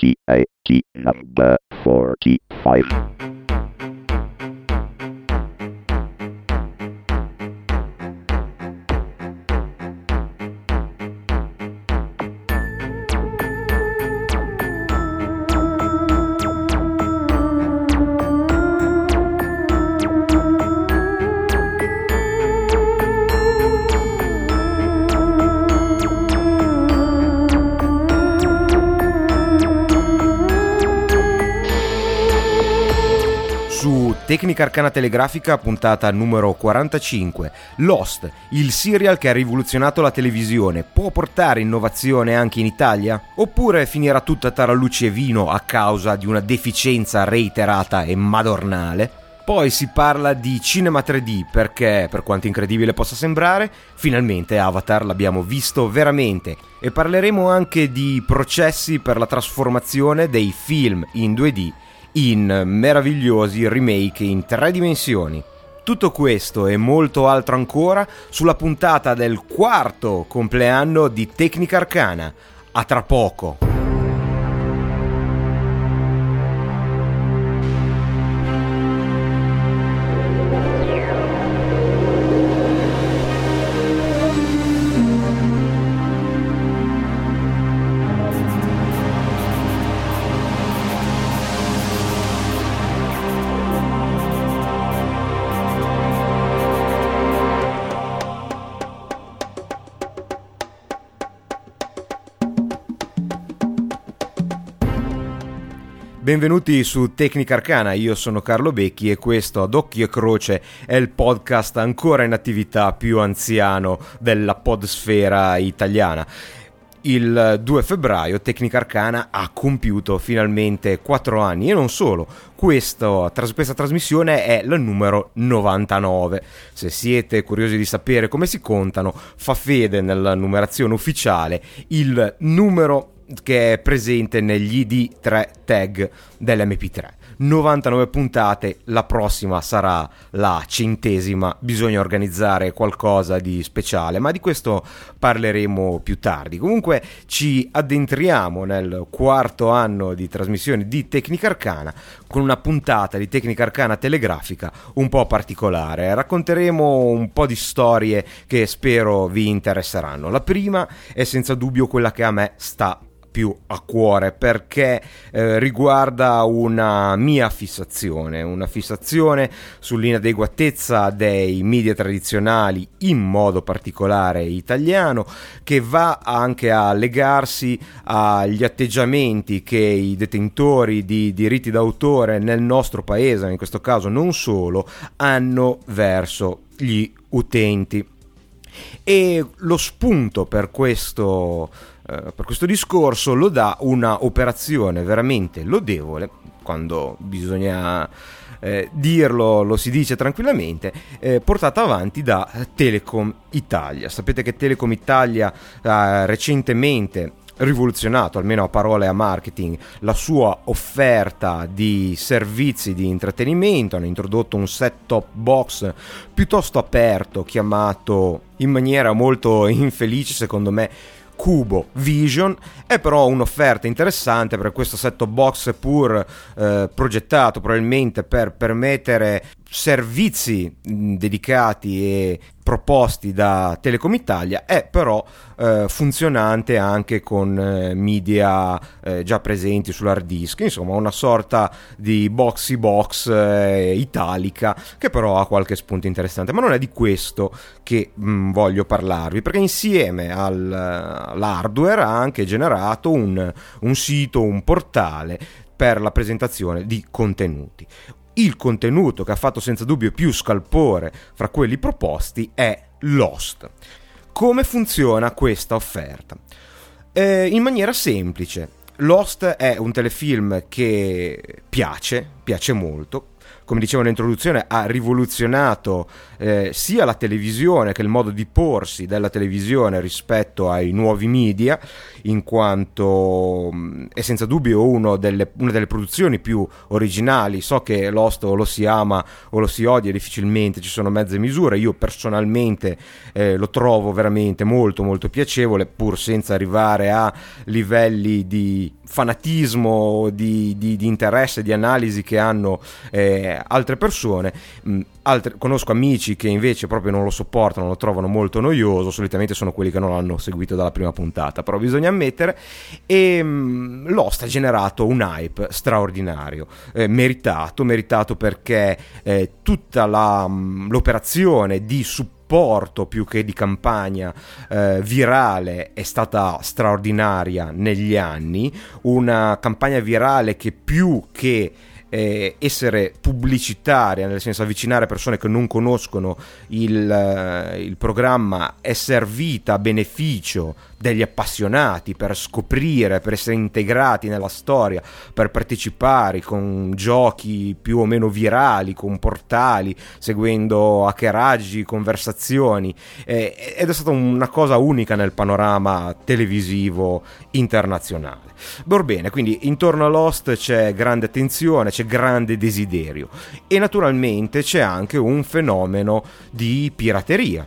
T A T number 45. Tecnica Arcana Telegrafica, puntata numero 45. Lost, il serial che ha rivoluzionato la televisione, può portare innovazione anche in Italia? Oppure finirà tutta tarallucci e vino a causa di una deficienza reiterata e madornale? Poi si parla di cinema 3D perché, per quanto incredibile possa sembrare, finalmente Avatar l'abbiamo visto veramente e parleremo anche di processi per la trasformazione dei film in 2D in meravigliosi remake in tre dimensioni. Tutto questo e molto altro ancora sulla puntata del quarto compleanno di Tecnica Arcana. A tra poco. Benvenuti su Tecnica Arcana, io sono Carlo Becchi e questo ad occhio e croce è il podcast ancora in attività più anziano della podsfera italiana. Il 2 febbraio Tecnica Arcana ha compiuto finalmente 4 anni e non solo, questo, questa trasmissione è la numero 99. Se siete curiosi di sapere come si contano, fa fede nella numerazione ufficiale il numero che è presente negli ID3 tag dell'MP3. 99 puntate, la prossima sarà la centesima, bisogna organizzare qualcosa di speciale, ma di questo parleremo più tardi. Comunque ci addentriamo nel quarto anno di trasmissione di Tecnica Arcana con una puntata di Tecnica Arcana telegrafica un po' particolare. Racconteremo un po' di storie che spero vi interesseranno. La prima è senza dubbio quella che a me sta più a cuore perché eh, riguarda una mia fissazione, una fissazione sull'inadeguatezza dei media tradizionali, in modo particolare italiano, che va anche a legarsi agli atteggiamenti che i detentori di diritti d'autore nel nostro paese, in questo caso non solo, hanno verso gli utenti. E lo spunto per questo eh, per questo discorso lo dà una operazione veramente lodevole quando bisogna eh, dirlo lo si dice tranquillamente, eh, portata avanti da Telecom Italia. Sapete che Telecom Italia ha recentemente rivoluzionato, almeno a parole a marketing, la sua offerta di servizi di intrattenimento, hanno introdotto un set-top box piuttosto aperto chiamato in maniera molto infelice secondo me Cubo Vision è però un'offerta interessante per questo set-top box pur eh, progettato probabilmente per permettere servizi dedicati e proposti da Telecom Italia è però eh, funzionante anche con eh, media eh, già presenti sull'hard disk, insomma una sorta di boxy box eh, italica che però ha qualche spunto interessante, ma non è di questo che mh, mm, voglio parlarvi, perché insieme al, all'hardware ha anche generato un, un sito, un portale per la presentazione di contenuti il contenuto che ha fatto senza dubbio più scalpore fra quelli proposti è Lost. Come funziona questa offerta? Eh, in maniera semplice. Lost è un telefilm che piace, piace molto, come dicevo nell'introduzione, ha rivoluzionato eh, sia la televisione che il modo di porsi della televisione rispetto ai nuovi media, in quanto mm, è senza dubbio delle, una delle produzioni più originali. So che Lost o lo si ama o lo si odia, difficilmente ci sono mezze misure. Io personalmente eh, lo trovo veramente molto molto piacevole, pur senza arrivare a livelli di fanatismo, di, di, di interesse, di analisi che hanno eh, altre persone. Mm, altre, conosco amici che invece proprio non lo sopportano, lo trovano molto noioso, solitamente sono quelli che non l'hanno seguito dalla prima puntata, però bisogna ammettere, e mm, Lost ha generato un hype straordinario, eh, meritato, meritato perché eh, tutta la, mm, l'operazione di supporto supporto più che di campagna eh, virale è stata straordinaria negli anni, una campagna virale che più che eh, essere pubblicitaria, nel senso avvicinare persone che non conoscono il, eh, il programma, è servita a beneficio degli appassionati per scoprire, per essere integrati nella storia, per partecipare con giochi più o meno virali, con portali, seguendo hackeraggi, conversazioni eh, ed è stata una cosa unica nel panorama televisivo internazionale. Orbene, quindi intorno a Lost c'è grande attenzione, c'è grande desiderio e naturalmente c'è anche un fenomeno di pirateria.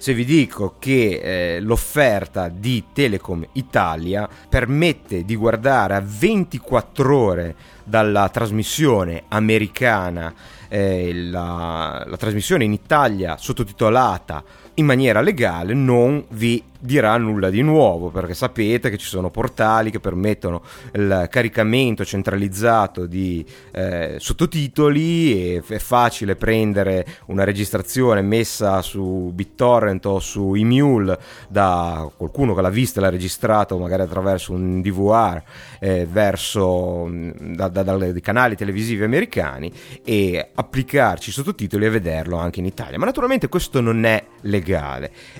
Se vi dico che eh, l'offerta di Telecom Italia permette di guardare a 24 ore dalla trasmissione americana eh, la, la trasmissione in Italia sottotitolata in maniera legale non vi dirà nulla di nuovo perché sapete che ci sono portali che permettono il caricamento centralizzato di eh, sottotitoli e è facile prendere una registrazione messa su BitTorrent o su eMule da qualcuno che l'ha vista e l'ha registrata o magari attraverso un DVR eh, verso da, da, dai canali televisivi americani e applicarci sottotitoli e vederlo anche in Italia. Ma naturalmente questo non è legale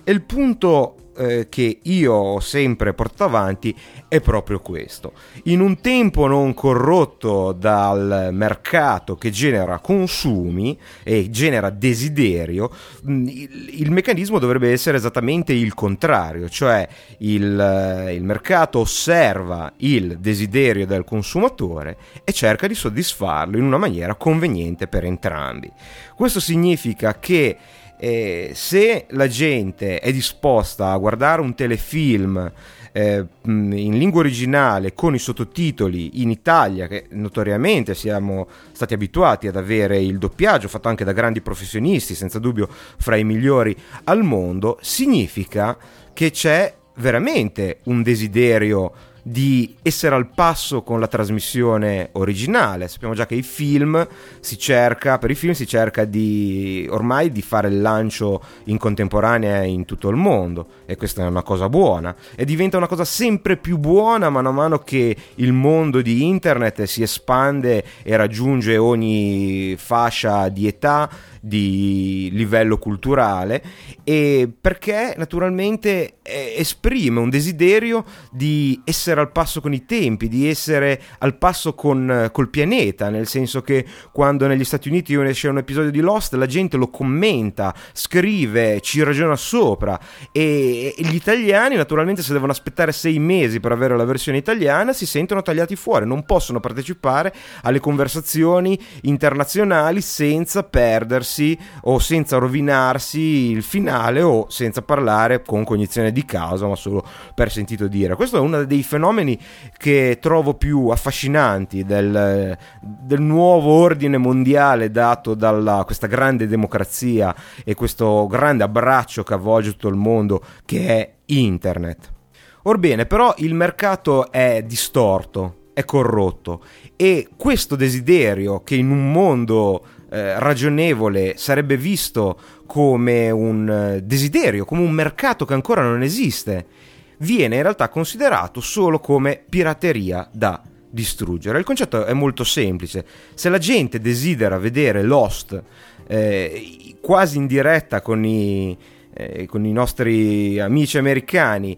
e il punto eh, che io ho sempre portato avanti è proprio questo. In un tempo non corrotto dal mercato che genera consumi e genera desiderio, mm, il, il meccanismo dovrebbe essere esattamente il contrario, cioè il, eh, il mercato osserva il desiderio del consumatore e cerca di soddisfarlo in una maniera conveniente per entrambi. Questo significa che eh, se la gente è disposta a guardare un telefilm eh, in lingua originale con i sottotitoli in Italia, che notoriamente siamo stati abituati ad avere il doppiaggio fatto anche da grandi professionisti, senza dubbio fra i migliori al mondo, significa che c'è veramente un desiderio di essere al passo con la trasmissione originale. Sappiamo già che i film si cerca, per i film si cerca di ormai di fare il lancio in contemporanea in tutto il mondo e questa è una cosa buona e diventa una cosa sempre più buona mano a mano che il mondo di internet si espande e raggiunge ogni fascia di età di livello culturale e perché naturalmente eh, esprime un desiderio di essere al passo con i tempi, di essere al passo con, col pianeta, nel senso che quando negli Stati Uniti esce un episodio di Lost la gente lo commenta, scrive, ci ragiona sopra e gli italiani naturalmente se devono aspettare sei mesi per avere la versione italiana si sentono tagliati fuori, non possono partecipare alle conversazioni internazionali senza perdersi perdersi o senza rovinarsi il finale o senza parlare con cognizione di causa ma solo per sentito dire. Questo è uno dei fenomeni che trovo più affascinanti del, del nuovo ordine mondiale dato da questa grande democrazia e questo grande abbraccio che avvolge tutto il mondo che è internet. Orbene, però il mercato è distorto, è corrotto e questo desiderio che in un mondo eh, ragionevole sarebbe visto come un eh, desiderio, come un mercato che ancora non esiste, viene in realtà considerato solo come pirateria da distruggere. Il concetto è molto semplice. Se la gente desidera vedere Lost eh, quasi in diretta con i, eh, con i nostri amici americani,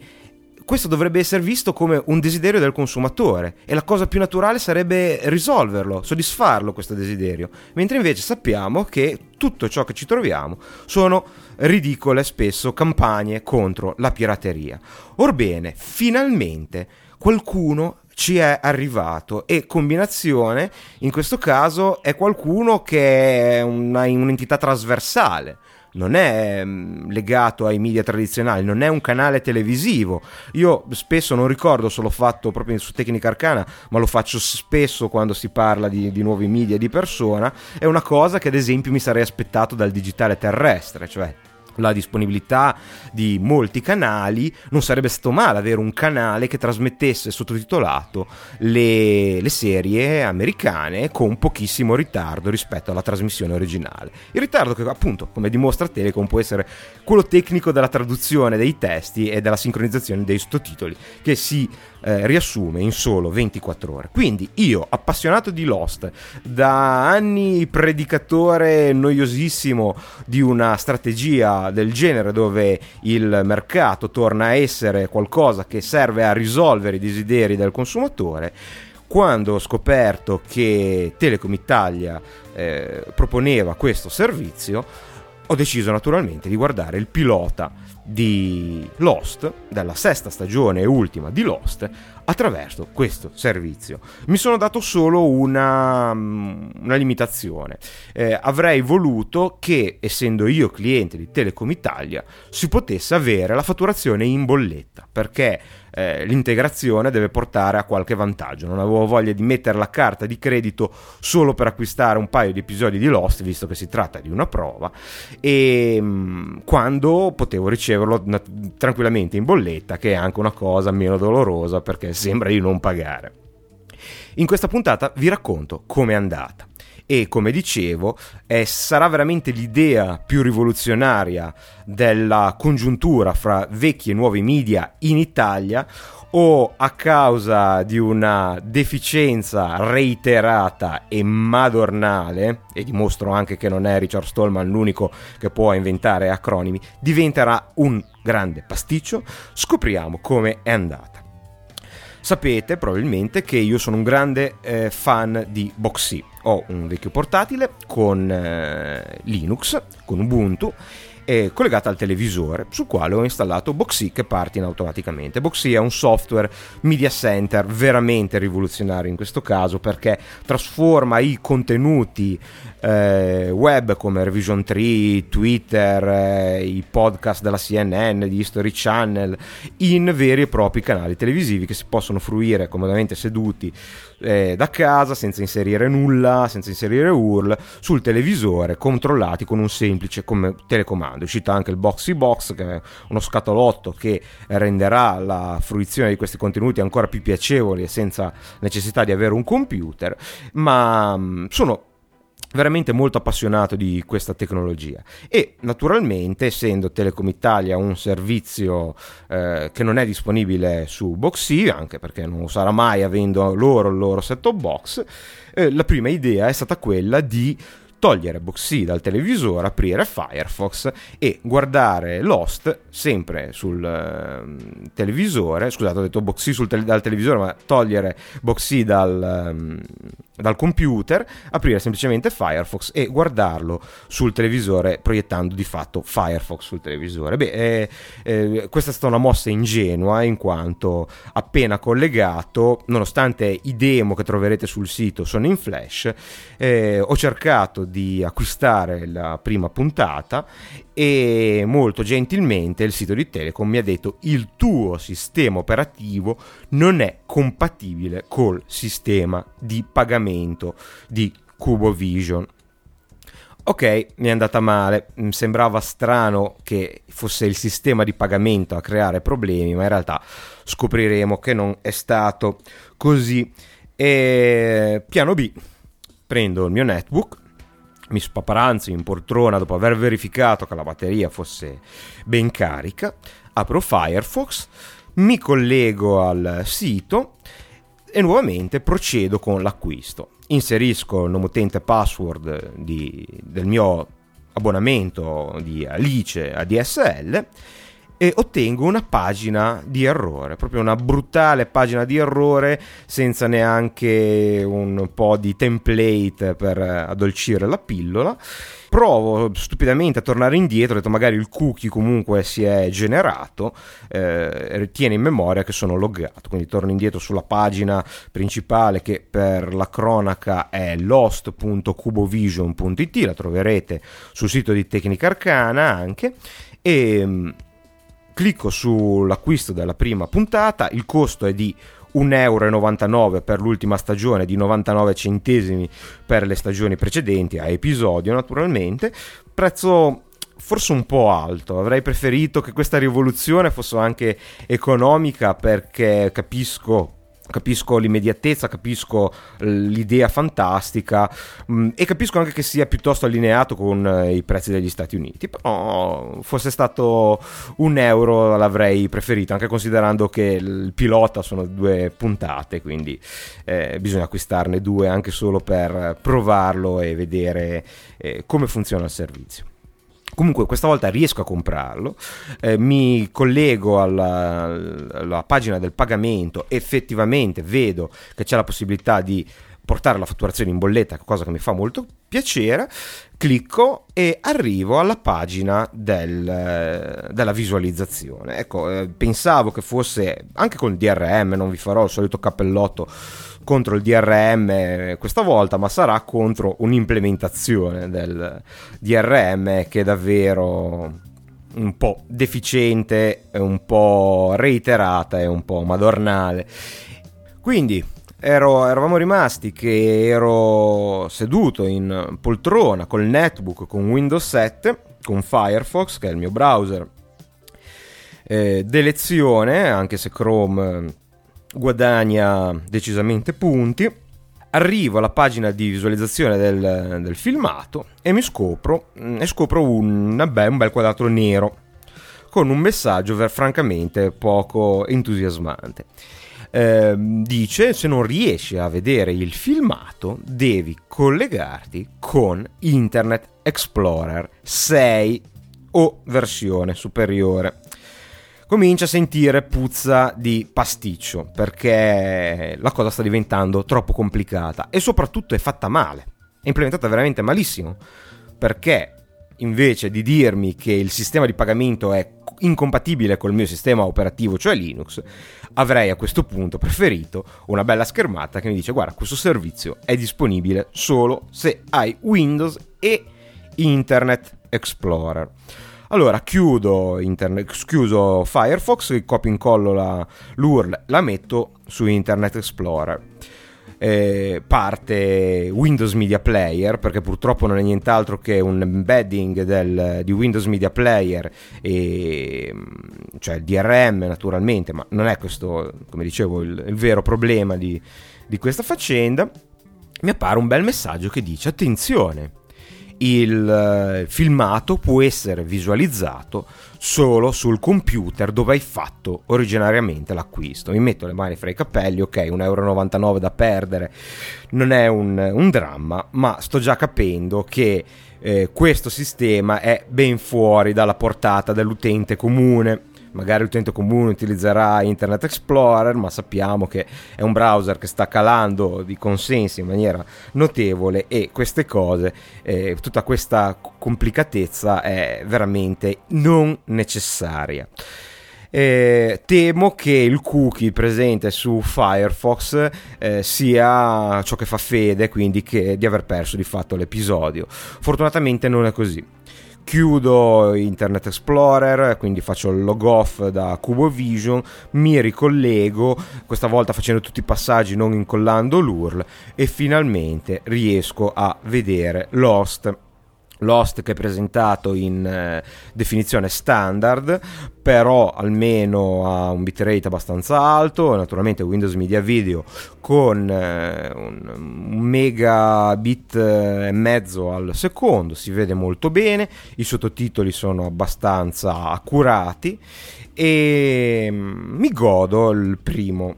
questo dovrebbe essere visto come un desiderio del consumatore e la cosa più naturale sarebbe risolverlo, soddisfarlo questo desiderio, mentre invece sappiamo che tutto ciò che ci troviamo sono ridicole spesso campagne contro la pirateria. Orbene, finalmente qualcuno ci è arrivato e combinazione in questo caso è qualcuno che è una, un'entità trasversale non è mm, legato ai media tradizionali, non è un canale televisivo. Io spesso non ricordo se l'ho fatto proprio su Tecnica Arcana, ma lo faccio spesso quando si parla di, di nuovi media di persona. È una cosa che ad esempio mi sarei aspettato dal digitale terrestre, cioè la disponibilità di molti canali, non sarebbe stato male avere un canale che trasmettesse sottotitolato le, le, serie americane con pochissimo ritardo rispetto alla trasmissione originale. Il ritardo che appunto, come dimostra Telecom, può essere quello tecnico della traduzione dei testi e della sincronizzazione dei sottotitoli, che si eh, riassume in solo 24 ore. Quindi io, appassionato di Lost, da anni predicatore noiosissimo di una strategia del genere dove il mercato torna a essere qualcosa che serve a risolvere i desideri del consumatore, quando ho scoperto che Telecom Italia eh, proponeva questo servizio, ho deciso naturalmente di guardare il pilota di Lost, della sesta stagione e ultima di Lost, attraverso questo servizio. Mi sono dato solo una, mm, una limitazione. Eh, avrei voluto che, essendo io cliente di Telecom Italia, si potesse avere la fatturazione in bolletta, perché eh, l'integrazione deve portare a qualche vantaggio. Non avevo voglia di mettere la carta di credito solo per acquistare un paio di episodi di Lost, visto che si tratta di una prova, e mh, mm, quando potevo riceverlo na- tranquillamente in bolletta, che è anche una cosa meno dolorosa perché sembra di non pagare. In questa puntata vi racconto com'è andata e come dicevo eh, sarà veramente l'idea più rivoluzionaria della congiuntura fra vecchi e nuovi media in Italia o a causa di una deficienza reiterata e madornale, e dimostro anche che non è Richard Stallman l'unico che può inventare acronimi, diventerà un grande pasticcio, scopriamo come è andata. Sapete probabilmente che io sono un grande eh, fan di Boxy. Ho un vecchio portatile con eh, Linux, con Ubuntu collegata al televisore sul quale ho installato Boxy che partina automaticamente. Boxy è un software media center veramente rivoluzionario in questo caso perché trasforma i contenuti eh, web come Revision 3, Twitter, eh, i podcast della CNN, di History Channel in veri e propri canali televisivi che si possono fruire comodamente seduti eh, da casa senza inserire nulla, senza inserire URL sul televisore controllati con un semplice com- telecomando. È uscito anche il Boxy Box che è uno scatolotto che renderà la fruizione di questi contenuti ancora più piacevoli e senza necessità di avere un computer, ma mh, mm, sono veramente molto appassionato di questa tecnologia. E naturalmente essendo Telecom Italia un servizio eh, che non è disponibile su Boxy anche perché non lo sarà mai avendo loro il loro set top box eh, la prima idea è stata quella di togliere Boxy dal televisore, aprire Firefox e guardare Lost sempre sul uh, televisore, scusate ho detto Boxy te- dal televisore, ma togliere Boxy dal, um, dal computer, aprire semplicemente Firefox e guardarlo sul televisore proiettando di fatto Firefox sul televisore. Beh, eh, eh, questa è stata una mossa ingenua in quanto appena collegato, nonostante i demo che troverete sul sito sono in flash, eh, ho cercato di acquistare la prima puntata e molto gentilmente il sito di Telecom mi ha detto il tuo sistema operativo non è compatibile col sistema di pagamento di CuboVision. Ok, mi è andata male, mi sembrava strano che fosse il sistema di pagamento a creare problemi, ma in realtà scopriremo che non è stato così. E piano B, prendo il mio netbook, mi spaparanzo in poltrona dopo aver verificato che la batteria fosse ben carica, apro Firefox, mi collego al sito e nuovamente procedo con l'acquisto. Inserisco il nome utente password di, del mio abbonamento di Alice a DSL e ottengo una pagina di errore, proprio una brutale pagina di errore senza neanche un po' di template per addolcire la pillola. Provo stupidamente a tornare indietro, ho detto magari il cookie comunque si è generato, eh, tiene in memoria che sono loggato, quindi torno indietro sulla pagina principale che per la cronaca è lost.cubovision.it, la troverete sul sito di Tecnica Arcana anche e mm, clicco sull'acquisto della prima puntata, il costo è di 1,99 euro per l'ultima stagione, di 99 centesimi per le stagioni precedenti, a episodio naturalmente, prezzo forse un po' alto, avrei preferito che questa rivoluzione fosse anche economica perché capisco capisco l'immediatezza, capisco l'idea fantastica mm, e capisco anche che sia piuttosto allineato con eh, i prezzi degli Stati Uniti, però fosse stato un euro l'avrei preferito, anche considerando che il pilota sono due puntate, quindi eh, bisogna acquistarne due anche solo per provarlo e vedere eh, come funziona il servizio. Comunque questa volta riesco a comprarlo, eh, mi collego alla, alla, pagina del pagamento, effettivamente vedo che c'è la possibilità di portare la fatturazione in bolletta, cosa che mi fa molto piacere, clicco e arrivo alla pagina del, della visualizzazione. Ecco, eh, pensavo che fosse anche con il DRM, non vi farò il solito cappellotto contro il DRM questa volta, ma sarà contro un'implementazione del DRM che è davvero un po' deficiente, un po' reiterata e un po' madornale. Quindi ero, eravamo rimasti che ero seduto in poltrona col netbook con Windows 7, con Firefox, che è il mio browser eh, d'elezione, anche se Chrome guadagna decisamente punti. Arrivo alla pagina di visualizzazione del, del filmato e mi scopro, e scopro un, beh, un bel quadrato nero con un messaggio ver, francamente poco entusiasmante. Eh, dice se non riesci a vedere il filmato devi collegarti con Internet Explorer 6 o versione superiore comincia a sentire puzza di pasticcio perché la cosa sta diventando troppo complicata e soprattutto è fatta male, è implementata veramente malissimo perché invece di dirmi che il sistema di pagamento è incompatibile col mio sistema operativo, cioè Linux, avrei a questo punto preferito una bella schermata che mi dice guarda questo servizio è disponibile solo se hai Windows e Internet Explorer. Allora, chiudo, internet, chiuso Firefox, copio e incollo la, l'URL, la metto su Internet Explorer. Eh, parte Windows Media Player perché purtroppo non è nient'altro che un embedding del, di Windows Media Player e, cioè il DRM naturalmente ma non è questo come dicevo il, il vero problema di, di questa faccenda mi appare un bel messaggio che dice attenzione il eh, filmato può essere visualizzato solo sul computer dove hai fatto originariamente l'acquisto. Mi metto le mani fra i capelli, ok, 1,99 euro da perdere non è un, un, dramma, ma sto già capendo che eh, questo sistema è ben fuori dalla portata dell'utente comune magari l'utente comune utilizzerà Internet Explorer, ma sappiamo che è un browser che sta calando di consensi in maniera notevole e queste cose, eh, tutta questa complicatezza è veramente non necessaria. Eh, temo che il cookie presente su Firefox eh, sia ciò che fa fede, quindi che, di aver perso di fatto l'episodio. Fortunatamente non è così chiudo Internet Explorer, quindi faccio il log off da Cubo Vision, mi ricollego, questa volta facendo tutti i passaggi non incollando l'URL e finalmente riesco a vedere Lost Lost che è presentato in eh, definizione standard, però almeno ha un bitrate abbastanza alto, naturalmente Windows Media Video con eh, un, megabit eh, e mezzo al secondo, si vede molto bene, i sottotitoli sono abbastanza accurati. E mm, mi godo il primo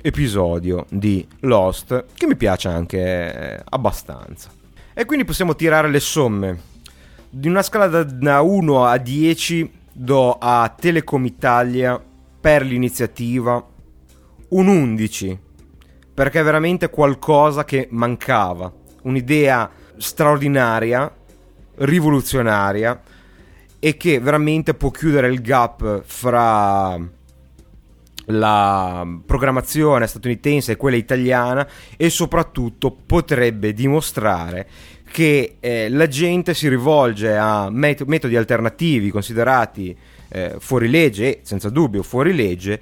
episodio di Lost che mi piace anche eh, abbastanza. E quindi possiamo tirare le somme. Di una scala da 1 a 10 do a Telecom Italia per l'iniziativa un 11 perché è veramente qualcosa che mancava, un'idea straordinaria, rivoluzionaria e che veramente può chiudere il gap fra la programmazione statunitense e quella italiana e soprattutto potrebbe dimostrare che eh, la gente si rivolge a met- metodi alternativi considerati eh, fuori legge, senza dubbio fuori legge,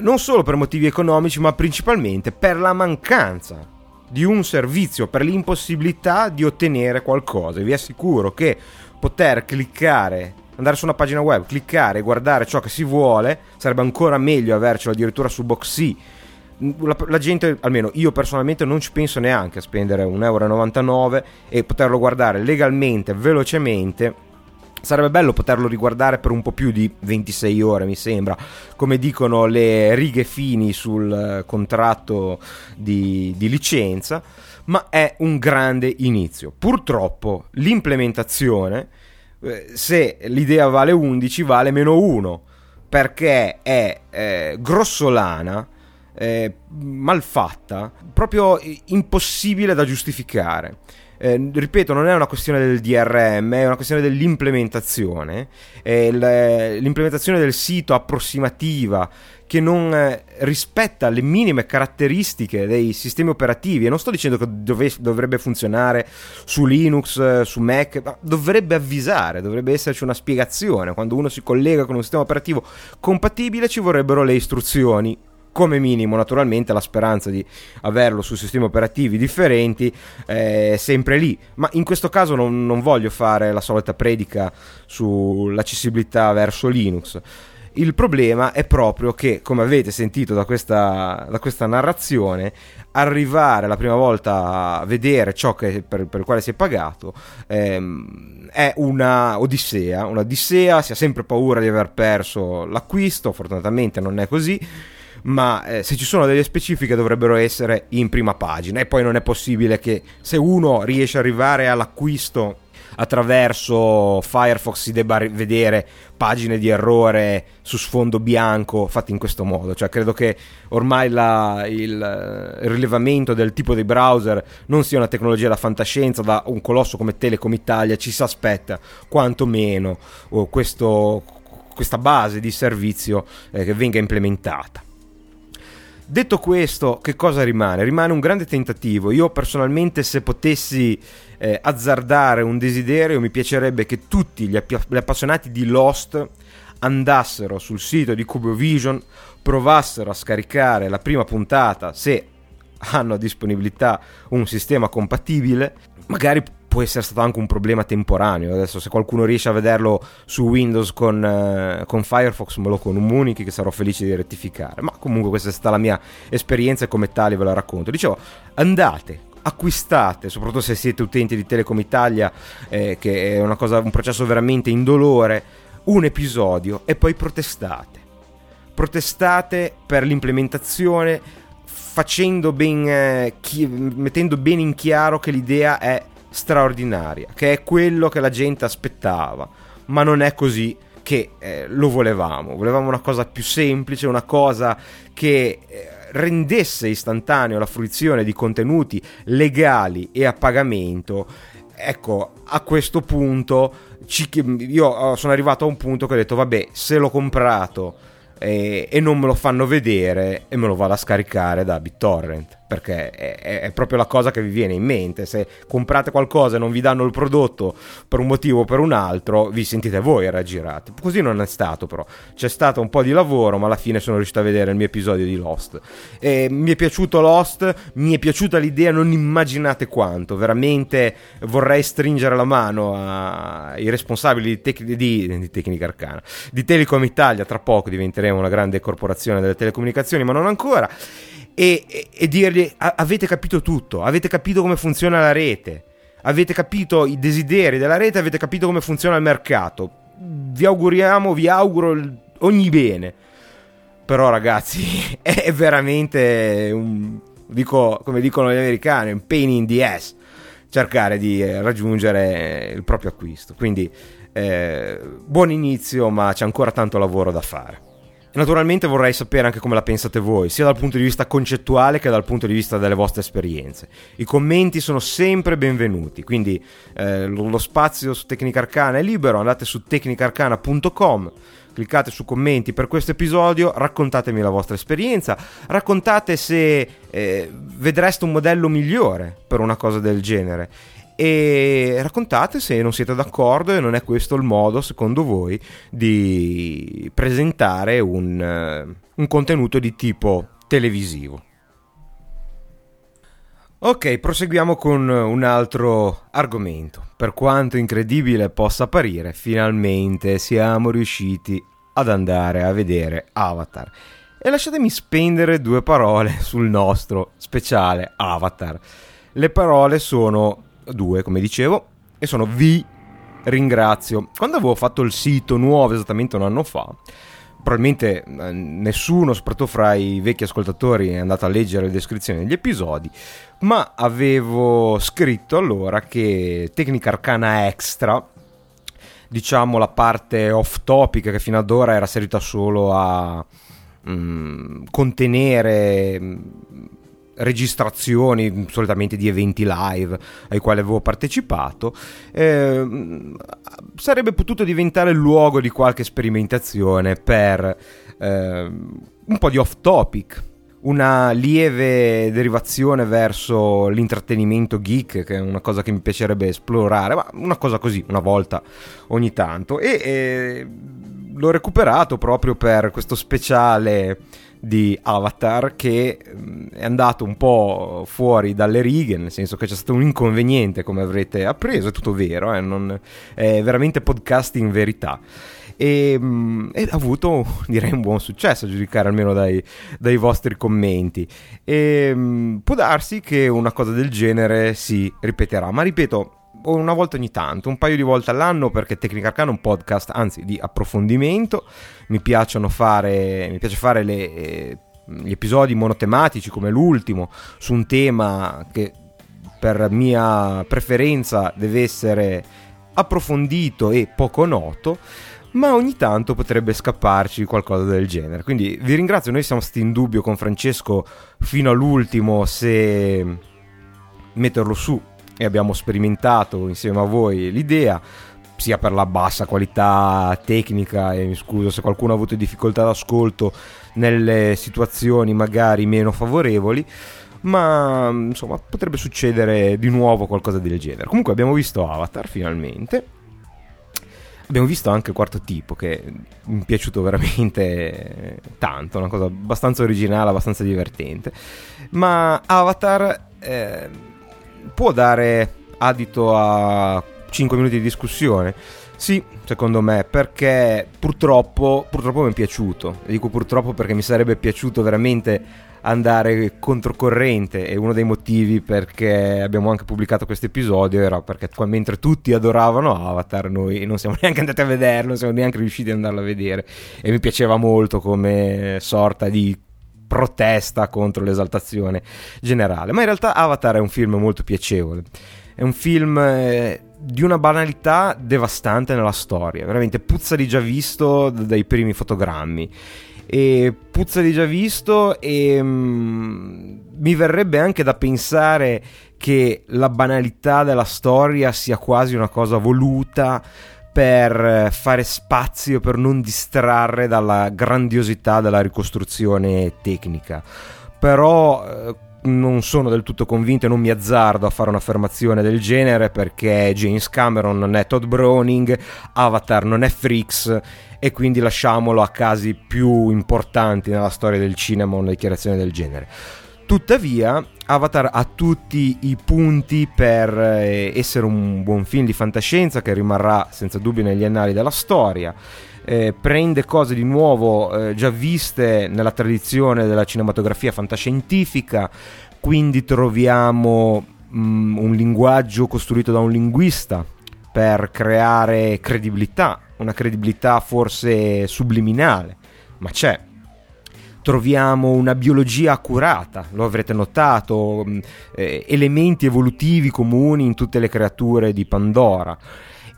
non solo per motivi economici ma principalmente per la mancanza di un servizio, per l'impossibilità di ottenere qualcosa. Vi assicuro che poter cliccare andare su una pagina web, cliccare, guardare ciò che si vuole, sarebbe ancora meglio avercelo addirittura su Boxy. La, la, gente, almeno io personalmente, non ci penso neanche a spendere 1,99 euro e poterlo guardare legalmente, velocemente. Sarebbe bello poterlo riguardare per un po' più di 26 ore, mi sembra, come dicono le righe fini sul eh, contratto di, di licenza, ma è un grande inizio. Purtroppo l'implementazione se l'idea vale 11 vale meno 1 perché è eh, grossolana, eh, malfatta, proprio impossibile da giustificare. Eh, ripeto, non è una questione del DRM, è una questione dell'implementazione. Eh, l'implementazione del sito approssimativa che non eh, rispetta le minime caratteristiche dei sistemi operativi. E non sto dicendo che dove, dovrebbe funzionare su Linux, eh, su Mac, ma dovrebbe avvisare, dovrebbe esserci una spiegazione. Quando uno si collega con un sistema operativo compatibile ci vorrebbero le istruzioni come minimo naturalmente la speranza di averlo su sistemi operativi differenti è sempre lì ma in questo caso non, non voglio fare la solita predica sull'accessibilità verso Linux il problema è proprio che, come avete sentito da questa, da questa narrazione, arrivare la prima volta a vedere ciò che, per, per il quale si è pagato ehm, è una odissea, un'odissea, si ha sempre paura di aver perso l'acquisto, fortunatamente non è così ma eh, se ci sono delle specifiche dovrebbero essere in prima pagina e poi non è possibile che se uno riesce ad arrivare all'acquisto attraverso Firefox si debba vedere pagine di errore su sfondo bianco fatte in questo modo. Cioè, credo che ormai la, il, il, rilevamento del tipo di browser non sia una tecnologia da fantascienza, da un colosso come Telecom Italia ci si aspetta quantomeno oh, questo, questa base di servizio eh, che venga implementata. Detto questo, che cosa rimane? Rimane un grande tentativo. Io personalmente, se potessi eh, azzardare un desiderio, mi piacerebbe che tutti gli, app- gli appassionati di Lost andassero sul sito di CubioVision, provassero a scaricare la prima puntata se hanno a disponibilità un sistema compatibile, magari può essere stato anche un problema temporaneo. Adesso, se qualcuno riesce a vederlo su Windows con, eh, con Firefox, me lo comunichi che sarò felice di rettificare. Ma comunque, questa è stata la mia esperienza e come tale ve la racconto. Dicevo, andate. Acquistate, soprattutto se siete utenti di Telecom Italia, eh, che è cosa, un processo veramente indolore, un episodio e poi protestate. Protestate per l'implementazione, facendo ben, eh, chi, mettendo bene in chiaro che l'idea è straordinaria, che è quello che la gente aspettava, ma non è così che eh, lo volevamo. Volevamo una cosa più semplice, una cosa che eh, rendesse istantaneo la fruizione di contenuti legali e a pagamento. Ecco, a questo punto ci, io sono arrivato a un punto che ho detto, vabbè, se l'ho comprato e, e non me lo fanno vedere e me lo vado a scaricare da BitTorrent perché è, è, proprio la cosa che vi viene in mente. Se comprate qualcosa e non vi danno il prodotto per un motivo o per un altro, vi sentite voi a raggirate. Così non è stato, però. C'è stato un po' di lavoro, ma alla fine sono riuscito a vedere il mio episodio di Lost. E mi è piaciuto Lost, mi è piaciuta l'idea, non immaginate quanto. Veramente vorrei stringere la mano ai responsabili di, tec- di, di Tecnica Arcana, di Telecom Italia. Tra poco diventeremo una grande corporazione delle telecomunicazioni, ma non ancora e, e, dirgli avete capito tutto, avete capito come funziona la rete, avete capito i desideri della rete, avete capito come funziona il mercato. Vi auguriamo, vi auguro ogni bene. Però ragazzi, è veramente un, dico, come dicono gli americani, un pain in the ass cercare di raggiungere il proprio acquisto. Quindi eh, buon inizio, ma c'è ancora tanto lavoro da fare. Naturalmente vorrei sapere anche come la pensate voi, sia dal punto di vista concettuale che dal punto di vista delle vostre esperienze. I commenti sono sempre benvenuti, quindi eh, lo spazio su Tecnica Arcana è libero, andate su tecnicarcana.com, cliccate su commenti per questo episodio, raccontatemi la vostra esperienza, raccontate se eh, vedreste un modello migliore per una cosa del genere e raccontate se non siete d'accordo e non è questo il modo, secondo voi, di presentare un, uh, un contenuto di tipo televisivo. Ok, proseguiamo con un altro argomento. Per quanto incredibile possa apparire, finalmente siamo riusciti ad andare a vedere Avatar. E lasciatemi spendere due parole sul nostro speciale Avatar. Le parole sono due, come dicevo, e sono vi ringrazio. Quando avevo fatto il sito nuovo esattamente un anno fa, probabilmente eh, nessuno, soprattutto fra i vecchi ascoltatori, è andato a leggere le descrizioni degli episodi, ma avevo scritto allora che Tecnica Arcana Extra, diciamo la parte off topic che fino ad ora era servita solo a mh, mm, contenere mh, mm, registrazioni solitamente di eventi live ai quali avevo partecipato, eh, sarebbe potuto diventare il luogo di qualche sperimentazione per eh, un po' di off topic, una lieve derivazione verso l'intrattenimento geek, che è una cosa che mi piacerebbe esplorare, ma una cosa così, una volta ogni tanto. E eh, l'ho recuperato proprio per questo speciale di Avatar che mm, è andato un po' fuori dalle righe, nel senso che c'è stato un inconveniente, come avrete appreso, è tutto vero, eh, non, è veramente podcast in verità. E, mm, e, ha avuto direi un buon successo a giudicare almeno dai, dai vostri commenti e mm, può darsi che una cosa del genere si ripeterà ma ripeto una volta ogni tanto, un paio di volte all'anno perché Tecnica Arcana è un podcast, anzi di approfondimento, mi fare, mi piace fare le, eh, gli episodi monotematici come l'ultimo su un tema che per mia preferenza deve essere approfondito e poco noto ma ogni tanto potrebbe scapparci qualcosa del genere. Quindi vi ringrazio, noi siamo stati in dubbio con Francesco fino all'ultimo se metterlo su e abbiamo sperimentato insieme a voi l'idea sia per la bassa qualità tecnica e mi scuso se qualcuno ha avuto difficoltà d'ascolto nelle situazioni magari meno favorevoli ma insomma potrebbe succedere di nuovo qualcosa del genere. Comunque abbiamo visto Avatar finalmente. Abbiamo visto anche il quarto tipo che mi è piaciuto veramente tanto una cosa abbastanza originale abbastanza divertente. Ma Avatar eh, può dare adito a 5 minuti di discussione? Sì, secondo me, perché purtroppo, purtroppo mi è piaciuto. E dico purtroppo perché mi sarebbe piaciuto veramente andare controcorrente e uno dei motivi perché abbiamo anche pubblicato questo episodio era perché mentre tutti adoravano Avatar noi non siamo neanche andati a vederlo, non siamo neanche riusciti ad andarlo a vedere e mi piaceva molto come sorta di protesta contro l'esaltazione generale. Ma in realtà Avatar è un film molto piacevole. È un film eh, di una banalità devastante nella storia. Veramente puzza di già visto dai primi fotogrammi. E puzza di già visto e mm, mi verrebbe anche da pensare che la banalità della storia sia quasi una cosa voluta per fare spazio, per non distrarre dalla grandiosità della ricostruzione tecnica. Però eh, non sono del tutto convinto e non mi azzardo a fare un'affermazione del genere perché James Cameron non è Todd Browning, Avatar non è Freaks e quindi lasciamolo a casi più importanti nella storia del cinema una dichiarazione del genere. Tuttavia, Avatar ha tutti i punti per eh, essere un buon film di fantascienza che rimarrà senza dubbio negli annali della storia. Eh, prende cose di nuovo eh, già viste nella tradizione della cinematografia fantascientifica, quindi troviamo mh, mm, un linguaggio costruito da un linguista per creare credibilità, una credibilità forse subliminale, ma c'è troviamo una biologia accurata, lo avrete notato, mm, eh, elementi evolutivi comuni in tutte le creature di Pandora.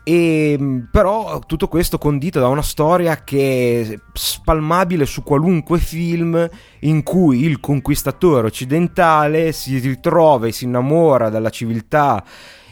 E, però tutto questo condito da una storia che è spalmabile su qualunque film in cui il conquistatore occidentale si ritrova e si innamora della civiltà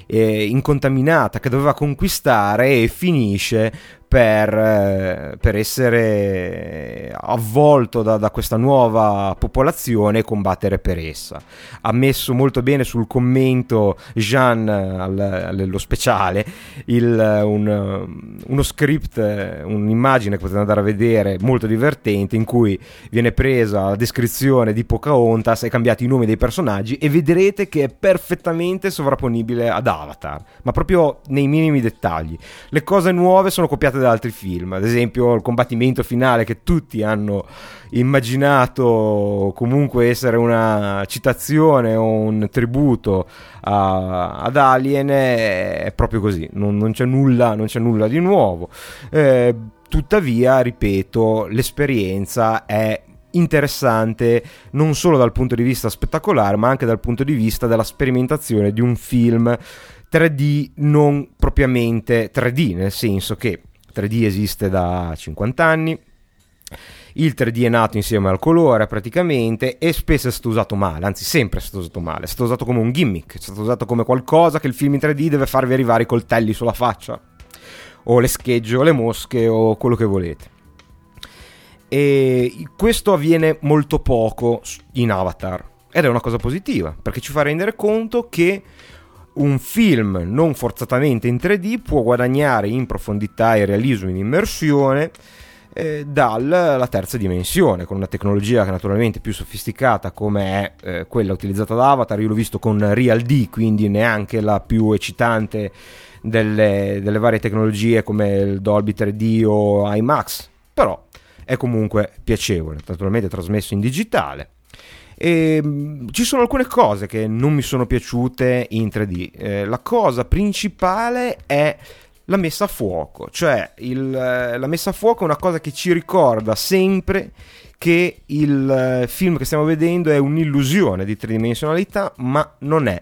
eh, incontaminata che doveva conquistare e finisce per, eh, per essere avvolto da, da, questa nuova popolazione e combattere per essa. Ha messo molto bene sul commento Jean allo speciale il, un, uno script, un'immagine che potete andare a vedere molto divertente in cui viene presa la descrizione di Pocahontas e cambiati i nomi dei personaggi e vedrete che è perfettamente sovrapponibile ad Avatar, ma proprio nei minimi dettagli. Le cose nuove sono copiate da altri film, ad esempio il combattimento finale che tutti hanno immaginato comunque essere una citazione o un tributo a, ad Alien è proprio così, non, non, c'è, nulla, non c'è nulla di nuovo. Eh, tuttavia, ripeto, l'esperienza è interessante non solo dal punto di vista spettacolare, ma anche dal punto di vista della sperimentazione di un film 3D non propriamente 3D, nel senso che 3D esiste da 50 anni. Il 3D è nato insieme al colore praticamente e spesso è stato usato male, anzi sempre è stato usato male, è stato usato come un gimmick, è stato usato come qualcosa che il film in 3D deve farvi arrivare i coltelli sulla faccia, o le schegge, o le mosche, o quello che volete. E questo avviene molto poco in Avatar ed è una cosa positiva perché ci fa rendere conto che un film non forzatamente in 3D può guadagnare in profondità e realismo in immersione eh, dalla terza dimensione, con una tecnologia che naturalmente è più sofisticata come è eh, quella utilizzata da Avatar. Io l'ho visto con Real D, quindi neanche la più eccitante delle, delle varie tecnologie come il Dolby 3D o IMAX, però è comunque piacevole, naturalmente trasmesso in digitale e, ehm, ci sono alcune cose che non mi sono piaciute in 3D. Eh, la cosa principale è la messa a fuoco, cioè il, eh, la messa a fuoco è una cosa che ci ricorda sempre che il eh, film che stiamo vedendo è un'illusione di tridimensionalità, ma non è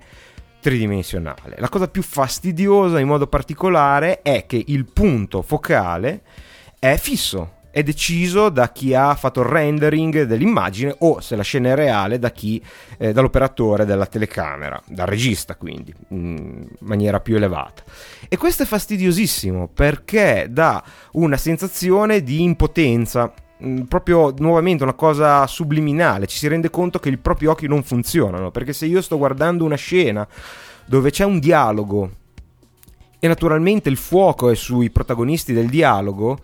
tridimensionale. La cosa più fastidiosa in modo particolare è che il punto focale è fisso, è deciso da chi ha fatto il rendering dell'immagine o se la scena è reale da chi, eh, dall'operatore della telecamera, dal regista quindi, in maniera più elevata. E questo è fastidiosissimo perché dà una sensazione di impotenza mm, proprio nuovamente una cosa subliminale, ci si rende conto che i propri occhi non funzionano, perché se io sto guardando una scena dove c'è un dialogo e naturalmente il fuoco è sui protagonisti del dialogo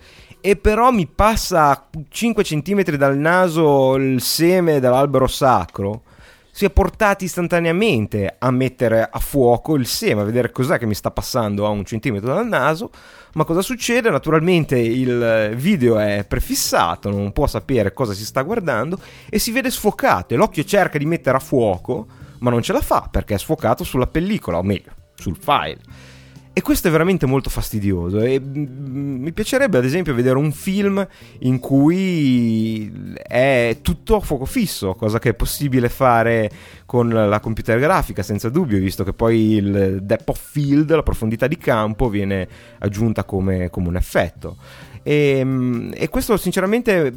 e però mi passa a 5 cm dal naso il seme dell'albero sacro, si è portati istantaneamente a mettere a fuoco il seme, a vedere cos'è che mi sta passando a un centimetro dal naso. Ma cosa succede? Naturalmente il video è prefissato, non può sapere cosa si sta guardando e si vede sfocato e l'occhio cerca di mettere a fuoco, ma non ce la fa perché è sfocato sulla pellicola, o meglio, sul file. E questo è veramente molto fastidioso. E mm, mi piacerebbe, ad esempio, vedere un film in cui è tutto a fuoco fisso, cosa che è possibile fare con la computer grafica, senza dubbio, visto che poi il depth of field, la profondità di campo, viene aggiunta come, come un effetto. E, mm, e questo, sinceramente,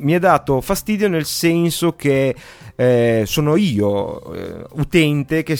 mi ha dato fastidio nel senso che eh, sono io, eh, utente, che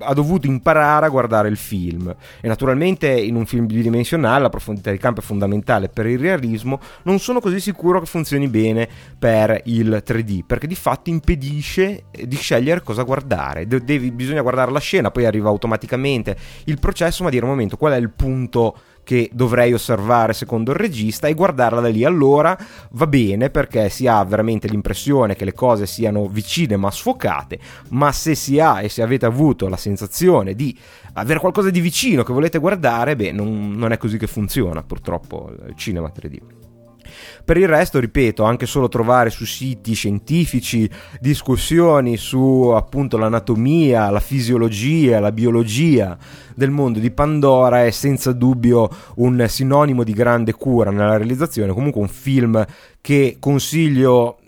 ha dovuto imparare a guardare il film. E naturalmente in un film bidimensionale la profondità di campo è fondamentale per il realismo. Non sono così sicuro che funzioni bene per il 3D, perché di fatto impedisce di scegliere cosa guardare. Devi, bisogna guardare la scena, poi arriva automaticamente il processo, ma dire un momento qual è il punto che dovrei osservare secondo il regista e guardarla da lì. Allora va bene perché si ha veramente l'impressione che le cose siano vicine ma sfocate, ma se si ha e se avete avuto la sensazione di avere qualcosa di vicino che volete guardare, beh, non, non è così che funziona purtroppo il cinema 3D. Per il resto, ripeto, anche solo trovare su siti scientifici discussioni su appunto l'anatomia, la fisiologia, la biologia del mondo di Pandora è senza dubbio un sinonimo di grande cura nella realizzazione, comunque un film che consiglio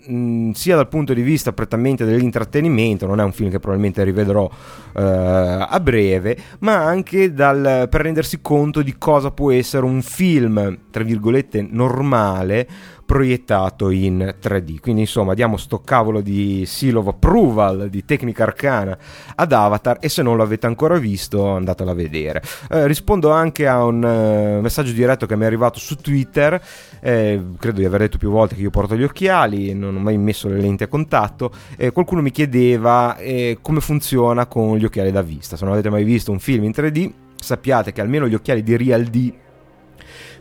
sia dal punto di vista prettamente dell'intrattenimento, non è un film che probabilmente rivedrò eh, a breve, ma anche dal, per rendersi conto di cosa può essere un film, tra virgolette, normale proiettato in 3D. Quindi insomma diamo sto cavolo di seal of approval di tecnica arcana ad Avatar e se non l'avete ancora visto andatelo a vedere. Eh, rispondo anche a un uh, messaggio diretto che mi è arrivato su Twitter, eh, credo di aver detto più volte che io porto gli occhiali, non ho mai messo le lenti a contatto, eh, qualcuno mi chiedeva eh, come funziona con gli occhiali da vista. Se non avete mai visto un film in 3D sappiate che almeno gli occhiali di Real D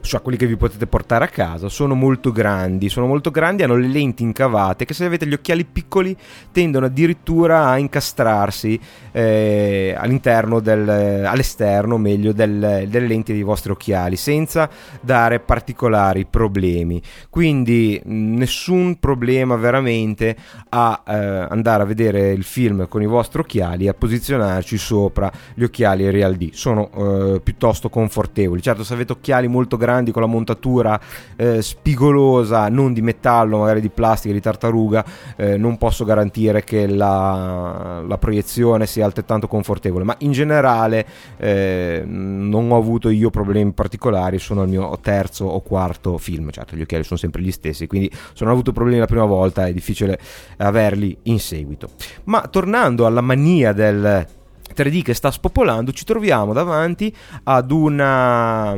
cioè quelli che vi potete portare a casa, sono molto grandi, sono molto grandi, hanno le lenti incavate che se avete gli occhiali piccoli tendono addirittura a incastrarsi eh, all'interno del, all'esterno meglio del, delle lenti dei vostri occhiali senza dare particolari problemi. Quindi nessun problema veramente a eh, andare a vedere il film con i vostri occhiali e a posizionarci sopra gli occhiali Real D. Sono eh, piuttosto confortevoli. Certo, se avete occhiali molto grandi grandi con la montatura eh, spigolosa, non di metallo, magari di plastica, di tartaruga, eh, non posso garantire che la, la, proiezione sia altrettanto confortevole, ma in generale eh, non ho avuto io problemi particolari, sono il mio terzo o quarto film, certo gli occhiali sono sempre gli stessi, quindi se non ho avuto problemi la prima volta è difficile averli in seguito. Ma tornando alla mania del 3D che sta spopolando, ci troviamo davanti ad una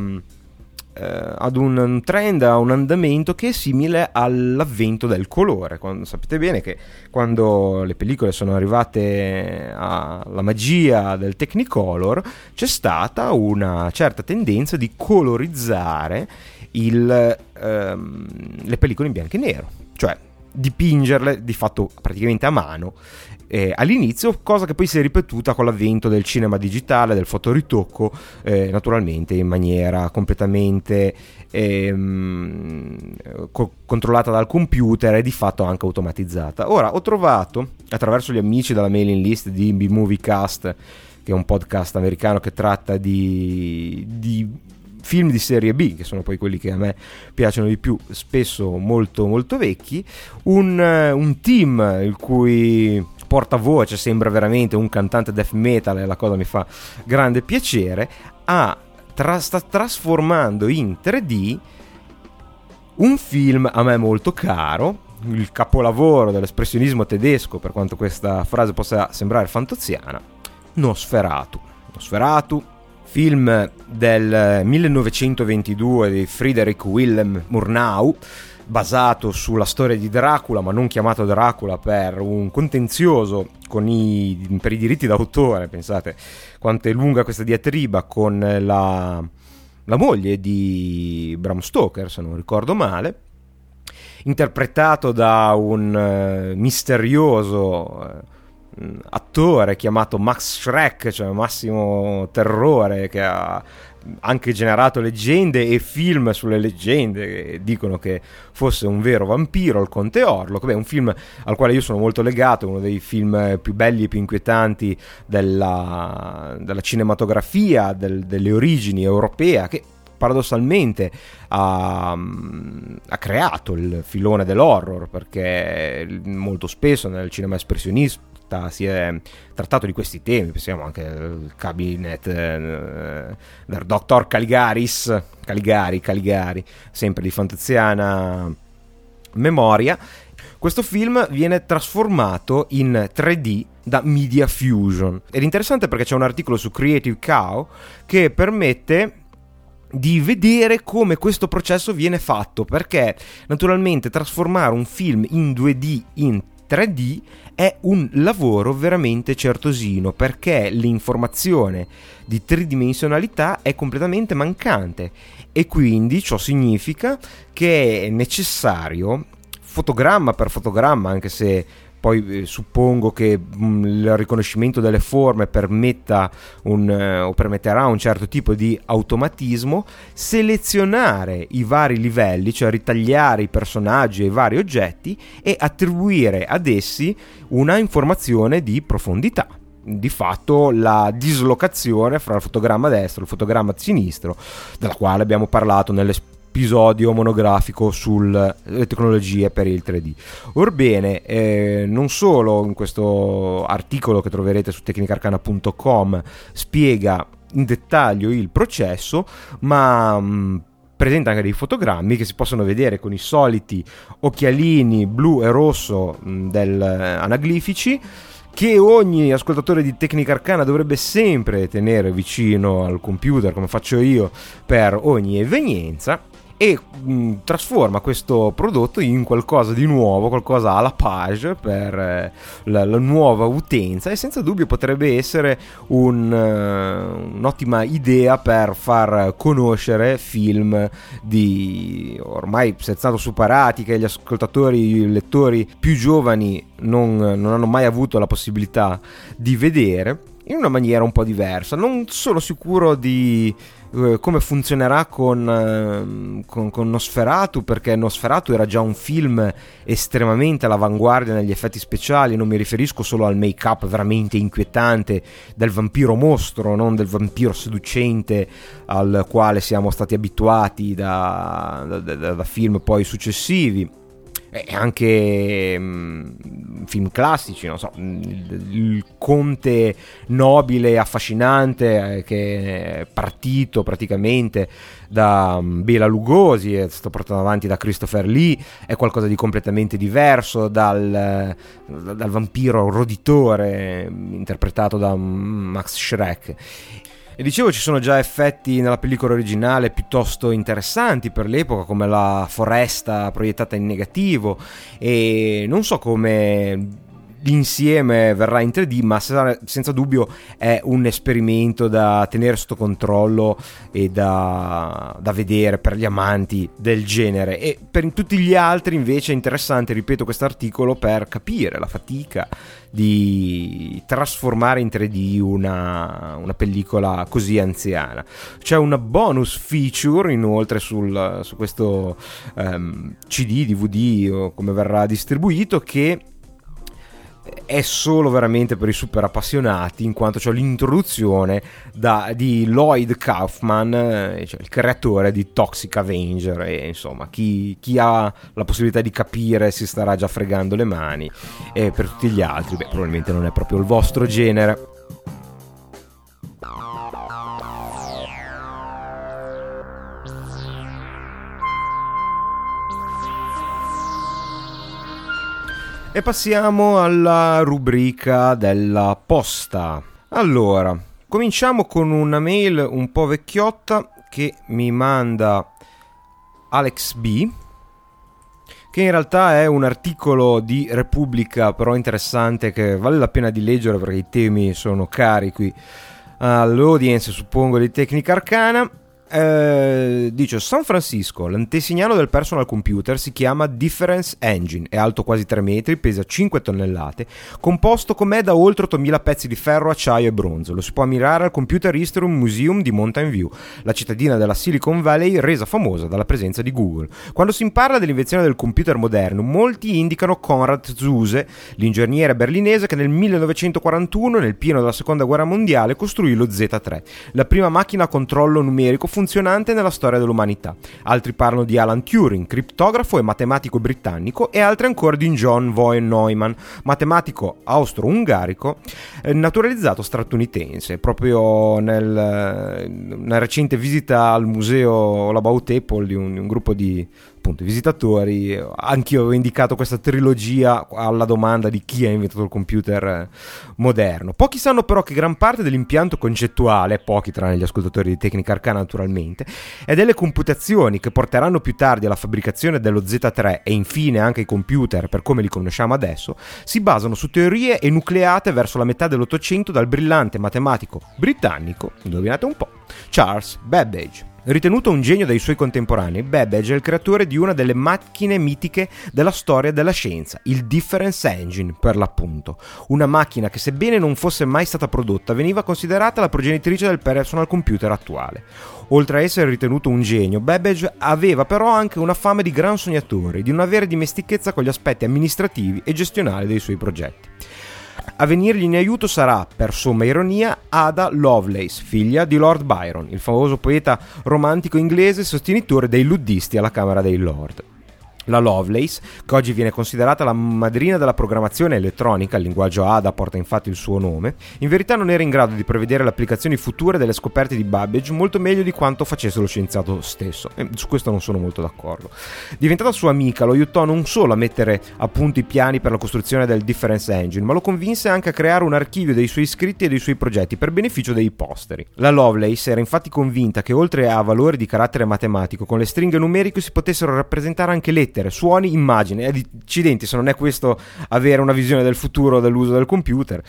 ad un trend, a un andamento che è simile all'avvento del colore. Quando, sapete bene che quando le pellicole sono arrivate alla magia del Technicolor c'è stata una certa tendenza di colorizzare il, ehm, le pellicole in bianco e nero, cioè dipingerle di fatto praticamente a mano eh, all'inizio, cosa che poi si è ripetuta con l'avvento del cinema digitale, del fotoritocco, eh, naturalmente in maniera completamente ehm, co- controllata dal computer e di fatto anche automatizzata. Ora ho trovato attraverso gli amici della mailing list di B-Movie Cast, che è un podcast americano che tratta di, di film di serie B, che sono poi quelli che a me piacciono di più, spesso molto molto vecchi, un, un team il cui portavoce, sembra veramente un cantante death metal e la cosa mi fa grande piacere, ha, tra, sta trasformando in 3D un film a me molto caro, il capolavoro dell'espressionismo tedesco, per quanto questa frase possa sembrare fantoziana, Nosferatu. Nosferatu, film del 1922 di Friedrich Wilhelm Murnau, basato sulla storia di Dracula, ma non chiamato Dracula per un contenzioso i, per i diritti d'autore. Pensate quanto è lunga questa diatriba con la, la moglie di Bram Stoker, se non ricordo male interpretato da un uh, misterioso uh, attore chiamato Max Schreck, cioè Massimo Terrore, che ha anche generato leggende e film sulle leggende che dicono che fosse un vero vampiro, il Conte Orlok. Beh, un film al quale io sono molto legato, uno dei film più belli e più inquietanti della, della cinematografia, del, delle origini europea, che paradossalmente ha, ha, creato il filone dell'horror perché molto spesso nel cinema espressionista si è trattato di questi temi, pensiamo anche al cabinet eh, del dottor Caligaris, Caligari, Caligari, sempre di fantaziana memoria. Questo film viene trasformato in 3D da Media Fusion ed è interessante perché c'è un articolo su Creative Cow che permette di vedere come questo processo viene fatto perché naturalmente trasformare un film in 2D in 3D è un lavoro veramente certosino perché l'informazione di tridimensionalità è completamente mancante. E quindi ciò significa che è necessario fotogramma per fotogramma anche se poi eh, suppongo che mh, mm, il riconoscimento delle forme permetta un, eh, o permetterà un certo tipo di automatismo, selezionare i vari livelli, cioè ritagliare i personaggi e i vari oggetti e attribuire ad essi una informazione di profondità. Di fatto la dislocazione fra il fotogramma destro e il fotogramma sinistro, della quale abbiamo parlato nelle episodio monografico sulle tecnologie per il 3D. Orbene, eh, non solo in questo articolo che troverete su tecnicarcana.com spiega in dettaglio il processo, ma mh, mm, presenta anche dei fotogrammi che si possono vedere con i soliti occhialini blu e rosso mh, mm, eh, anaglifici che ogni ascoltatore di Tecnica Arcana dovrebbe sempre tenere vicino al computer come faccio io per ogni evenienza e mh, mm, trasforma questo prodotto in qualcosa di nuovo, qualcosa alla page per eh, la, la, nuova utenza e senza dubbio potrebbe essere un, uh, un'ottima idea per far conoscere film di ormai senza superati che gli ascoltatori, i lettori più giovani non, non hanno mai avuto la possibilità di vedere in una maniera un po' diversa. Non sono sicuro di come funzionerà con, eh, con, con, Nosferatu perché Nosferatu era già un film estremamente all'avanguardia negli effetti speciali non mi riferisco solo al make up veramente inquietante del vampiro mostro non del vampiro seducente al quale siamo stati abituati da, da, da, da film poi successivi e anche mh, mm, film classici, non so, il, il conte nobile, affascinante eh, che è partito praticamente da um, Bela Lugosi, è stato portato avanti da Christopher Lee, è qualcosa di completamente diverso dal, dal vampiro roditore interpretato da Max Schreck e dicevo, ci sono già effetti nella pellicola originale piuttosto interessanti per l'epoca, come la foresta proiettata in negativo. E non so come l'insieme verrà in 3D, ma senza dubbio è un esperimento da tenere sotto controllo e da, da, vedere per gli amanti del genere. E per tutti gli altri invece è interessante, ripeto, questo articolo per capire la fatica di trasformare in 3D una, una pellicola così anziana. C'è una bonus feature inoltre sul, su questo um, ehm, CD, DVD o come verrà distribuito che è solo veramente per i super appassionati in quanto c'è l'introduzione da, di Lloyd Kaufman eh, cioè il creatore di Toxic Avenger e insomma chi, chi, ha la possibilità di capire si starà già fregando le mani e per tutti gli altri beh probabilmente non è proprio il vostro genere E passiamo alla rubrica della posta. Allora, cominciamo con una mail un po' vecchiotta che mi manda Alex B. Che in realtà è un articolo di Repubblica, però interessante, che vale la pena di leggere perché i temi sono cari qui all'audience, suppongo, di Tecnica Arcana. Eh, dice San Francisco, l'antesignano del personal computer si chiama Difference Engine, è alto quasi 3 metri, pesa 5 tonnellate, composto com'è da oltre 8000 pezzi di ferro, acciaio e bronzo. Lo si può ammirare al Computer History Museum di Mountain View, la cittadina della Silicon Valley resa famosa dalla presenza di Google. Quando si parla dell'invenzione del computer moderno, molti indicano Konrad Zuse, l'ingegnere berlinese che nel 1941, nel pieno della seconda guerra mondiale, costruì lo Z3, la prima macchina a controllo numerico funzionante nella storia dell'umanità. Altri parlano di Alan Turing, criptografo e matematico britannico, e altri ancora di John von Neumann, matematico austro-ungarico, eh, naturalizzato statunitense. Proprio nel, nella recente visita al museo Labaut Apple di un, di un gruppo di appunto i visitatori. Anch'io avevo indicato questa trilogia alla domanda di chi ha inventato il computer eh, moderno. Pochi sanno però che gran parte dell'impianto concettuale, pochi tranne gli ascoltatori di Tecnica Arcana naturalmente, è delle computazioni che porteranno più tardi alla fabbricazione dello Z3 e infine anche ai computer per come li conosciamo adesso, si basano su teorie enucleate verso la metà dell'Ottocento dal brillante matematico britannico, indovinate un po', Charles Babbage. Ritenuto un genio dai suoi contemporanei, Babbage è il creatore di una delle macchine mitiche della storia della scienza, il Difference Engine per l'appunto. Una macchina che sebbene non fosse mai stata prodotta veniva considerata la progenitrice del personal computer attuale. Oltre a essere ritenuto un genio, Babbage aveva però anche una fame di gran sognatore, di non avere dimestichezza con gli aspetti amministrativi e gestionali dei suoi progetti. A venirgli in aiuto sarà, per somma ironia, Ada Lovelace, figlia di Lord Byron, il famoso poeta romantico inglese sostenitore dei luddisti alla Camera dei Lord. La Lovelace, che oggi viene considerata la madrina della programmazione elettronica, il linguaggio ADA porta infatti il suo nome, in verità non era in grado di prevedere le applicazioni future delle scoperte di Babbage molto meglio di quanto facesse lo scienziato stesso, e su questo non sono molto d'accordo. Diventata sua amica, lo aiutò non solo a mettere a punto i piani per la costruzione del Difference Engine, ma lo convinse anche a creare un archivio dei suoi scritti e dei suoi progetti per beneficio dei posteri. La Lovelace era infatti convinta che oltre a valori di carattere matematico, con le stringhe numeriche si potessero rappresentare anche lettere lettere, suoni, immagini. Accidenti, se non è questo avere una visione del futuro dell'uso del computer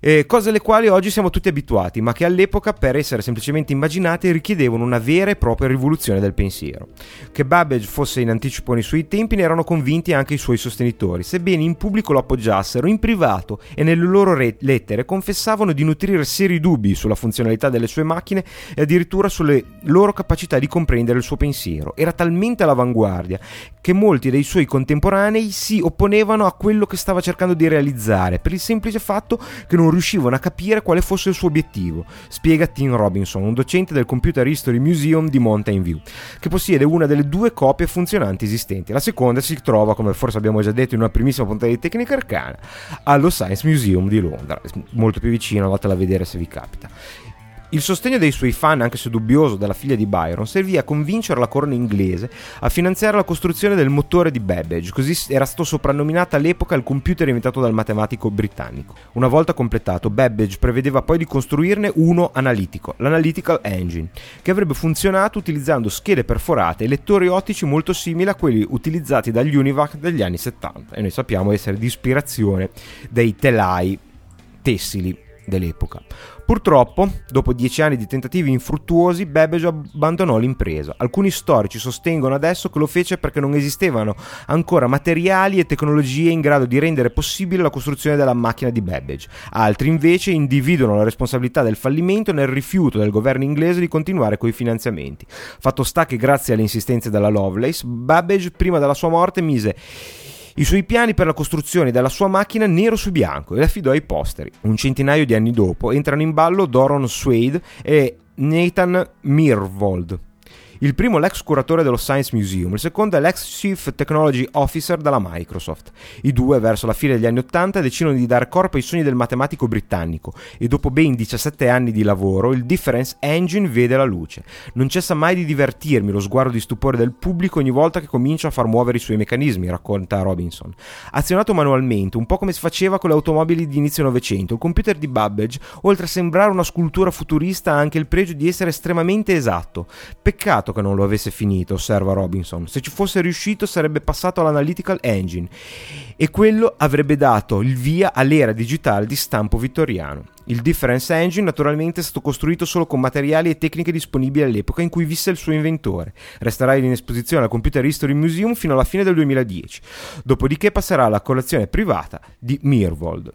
eh, cose alle quali oggi siamo tutti abituati, ma che all'epoca, per essere semplicemente immaginate, richiedevano una vera e propria rivoluzione del pensiero. Che Babbage fosse in anticipo nei suoi tempi ne erano convinti anche i suoi sostenitori, sebbene in pubblico lo appoggiassero, in privato e nelle loro re- lettere confessavano di nutrire seri dubbi sulla funzionalità delle sue macchine e addirittura sulle loro capacità di comprendere il suo pensiero. Era talmente all'avanguardia che molti dei suoi contemporanei si opponevano a quello che stava cercando di realizzare, per il semplice fatto che non non riuscivano a capire quale fosse il suo obiettivo, spiega Tim Robinson, un docente del Computer History Museum di Mountain View, che possiede una delle due copie funzionanti esistenti. La seconda si trova, come forse abbiamo già detto in una primissima puntata di Tecnica Arcana, allo Science Museum di Londra, molto più vicino, andatela a vedere se vi capita. Il sostegno dei suoi fan, anche se dubbioso, della figlia di Byron, servì a convincere la corona inglese a finanziare la costruzione del motore di Babbage, così era stato soprannominato all'epoca il computer inventato dal matematico britannico. Una volta completato, Babbage prevedeva poi di costruirne uno analitico, l'Analytical Engine, che avrebbe funzionato utilizzando schede perforate e lettori ottici molto simili a quelli utilizzati dagli Univac degli anni 70, e noi sappiamo essere di ispirazione dei telai tessili dell'epoca. Purtroppo, dopo dieci anni di tentativi infruttuosi, Babbage abbandonò l'impresa. Alcuni storici sostengono adesso che lo fece perché non esistevano ancora materiali e tecnologie in grado di rendere possibile la costruzione della macchina di Babbage. Altri invece individuano la responsabilità del fallimento nel rifiuto del governo inglese di continuare coi finanziamenti. Fatto sta che grazie alle insistenze della Lovelace, Babbage prima della sua morte mise i suoi piani per la costruzione della sua macchina nero su bianco e l'affidò ai posteri. Un centinaio di anni dopo entrano in ballo Doron Swade e Nathan Mirvold. Il primo l'ex curatore dello Science Museum, il secondo è l'ex Chief Technology Officer della Microsoft. I due, verso la fine degli anni Ottanta, decidono di dare corpo ai sogni del matematico britannico e dopo ben 17 anni di lavoro il Difference Engine vede la luce. Non cessa mai di divertirmi lo sguardo di stupore del pubblico ogni volta che comincia a far muovere i suoi meccanismi, racconta Robinson. Azionato manualmente, un po' come si faceva con le automobili di inizio Novecento, il computer di Babbage, oltre a sembrare una scultura futurista, ha anche il pregio di essere estremamente esatto. Peccato peccato che non lo avesse finito, osserva Robinson. Se ci fosse riuscito sarebbe passato all'Analytical Engine e quello avrebbe dato il via all'era digitale di stampo vittoriano. Il Difference Engine naturalmente è stato costruito solo con materiali e tecniche disponibili all'epoca in cui visse il suo inventore. Resterà in esposizione al Computer History Museum fino alla fine del 2010, dopodiché passerà alla collezione privata di Mirvold.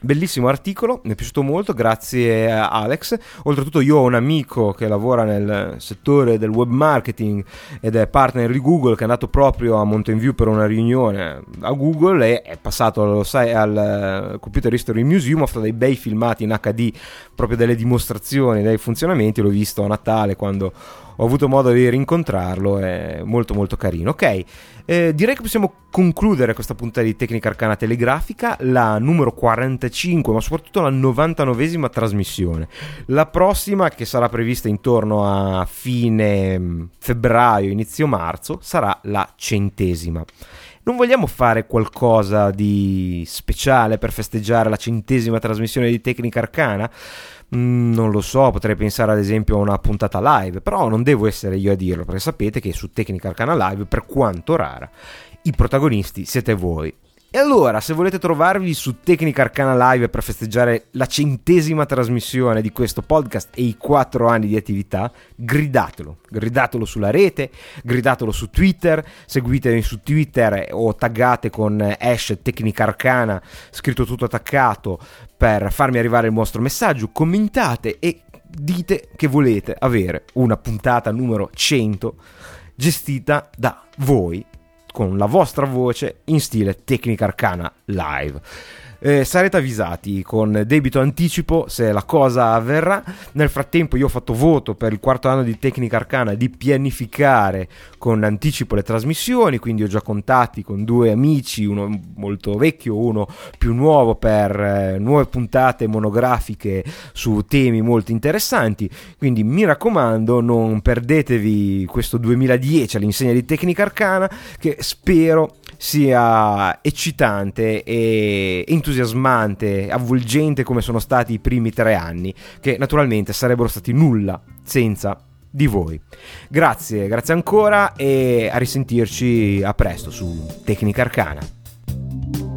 Bellissimo articolo, mi è piaciuto molto, grazie a Alex. Oltretutto io ho un amico che lavora nel settore del web marketing ed è partner di Google che è andato proprio a Mountain View per una riunione a Google e è passato sai, al Computer History Museum, ha fatto dei bei filmati in HD proprio delle dimostrazioni dei funzionamenti, l'ho visto a Natale quando ho avuto modo di rincontrarlo, è molto molto carino. Ok, eh, direi che possiamo concludere questa puntata di Tecnica Arcana Telegrafica, la numero 45, ma soprattutto la 99esima trasmissione. La prossima, che sarà prevista intorno a fine mm, febbraio, inizio marzo, sarà la centesima. Non vogliamo fare qualcosa di speciale per festeggiare la centesima trasmissione di Tecnica Arcana? Mm, non lo so, potrei pensare ad esempio a una puntata live, però non devo essere io a dirlo, perché sapete che su Tecnica Arcana Live, per quanto rara, i protagonisti siete voi. E allora, se volete trovarvi su Tecnica Arcana Live per festeggiare la centesima trasmissione di questo podcast e i quattro anni di attività, gridatelo. Gridatelo sulla rete, gridatelo su Twitter, seguitemi su Twitter o taggate con hash Tecnica Arcana, scritto tutto attaccato, per farmi arrivare il vostro messaggio, commentate e dite che volete avere una puntata numero 100 gestita da voi con la vostra voce in stile Tecnica Arcana live. Eh, sarete avvisati con debito anticipo se la cosa avverrà. Nel frattempo io ho fatto voto per il quarto anno di tecnica arcana di pianificare con anticipo le trasmissioni, quindi ho già contatti con due amici, uno molto vecchio, uno più nuovo per eh, nuove puntate monografiche su temi molto interessanti. Quindi mi raccomando, non perdetevi questo 2010 all'insegna di tecnica arcana che spero sia eccitante e entusiasmante, avvolgente come sono stati i primi tre anni, che naturalmente sarebbero stati nulla senza di voi. Grazie, grazie ancora e a risentirci a presto su Tecnica Arcana.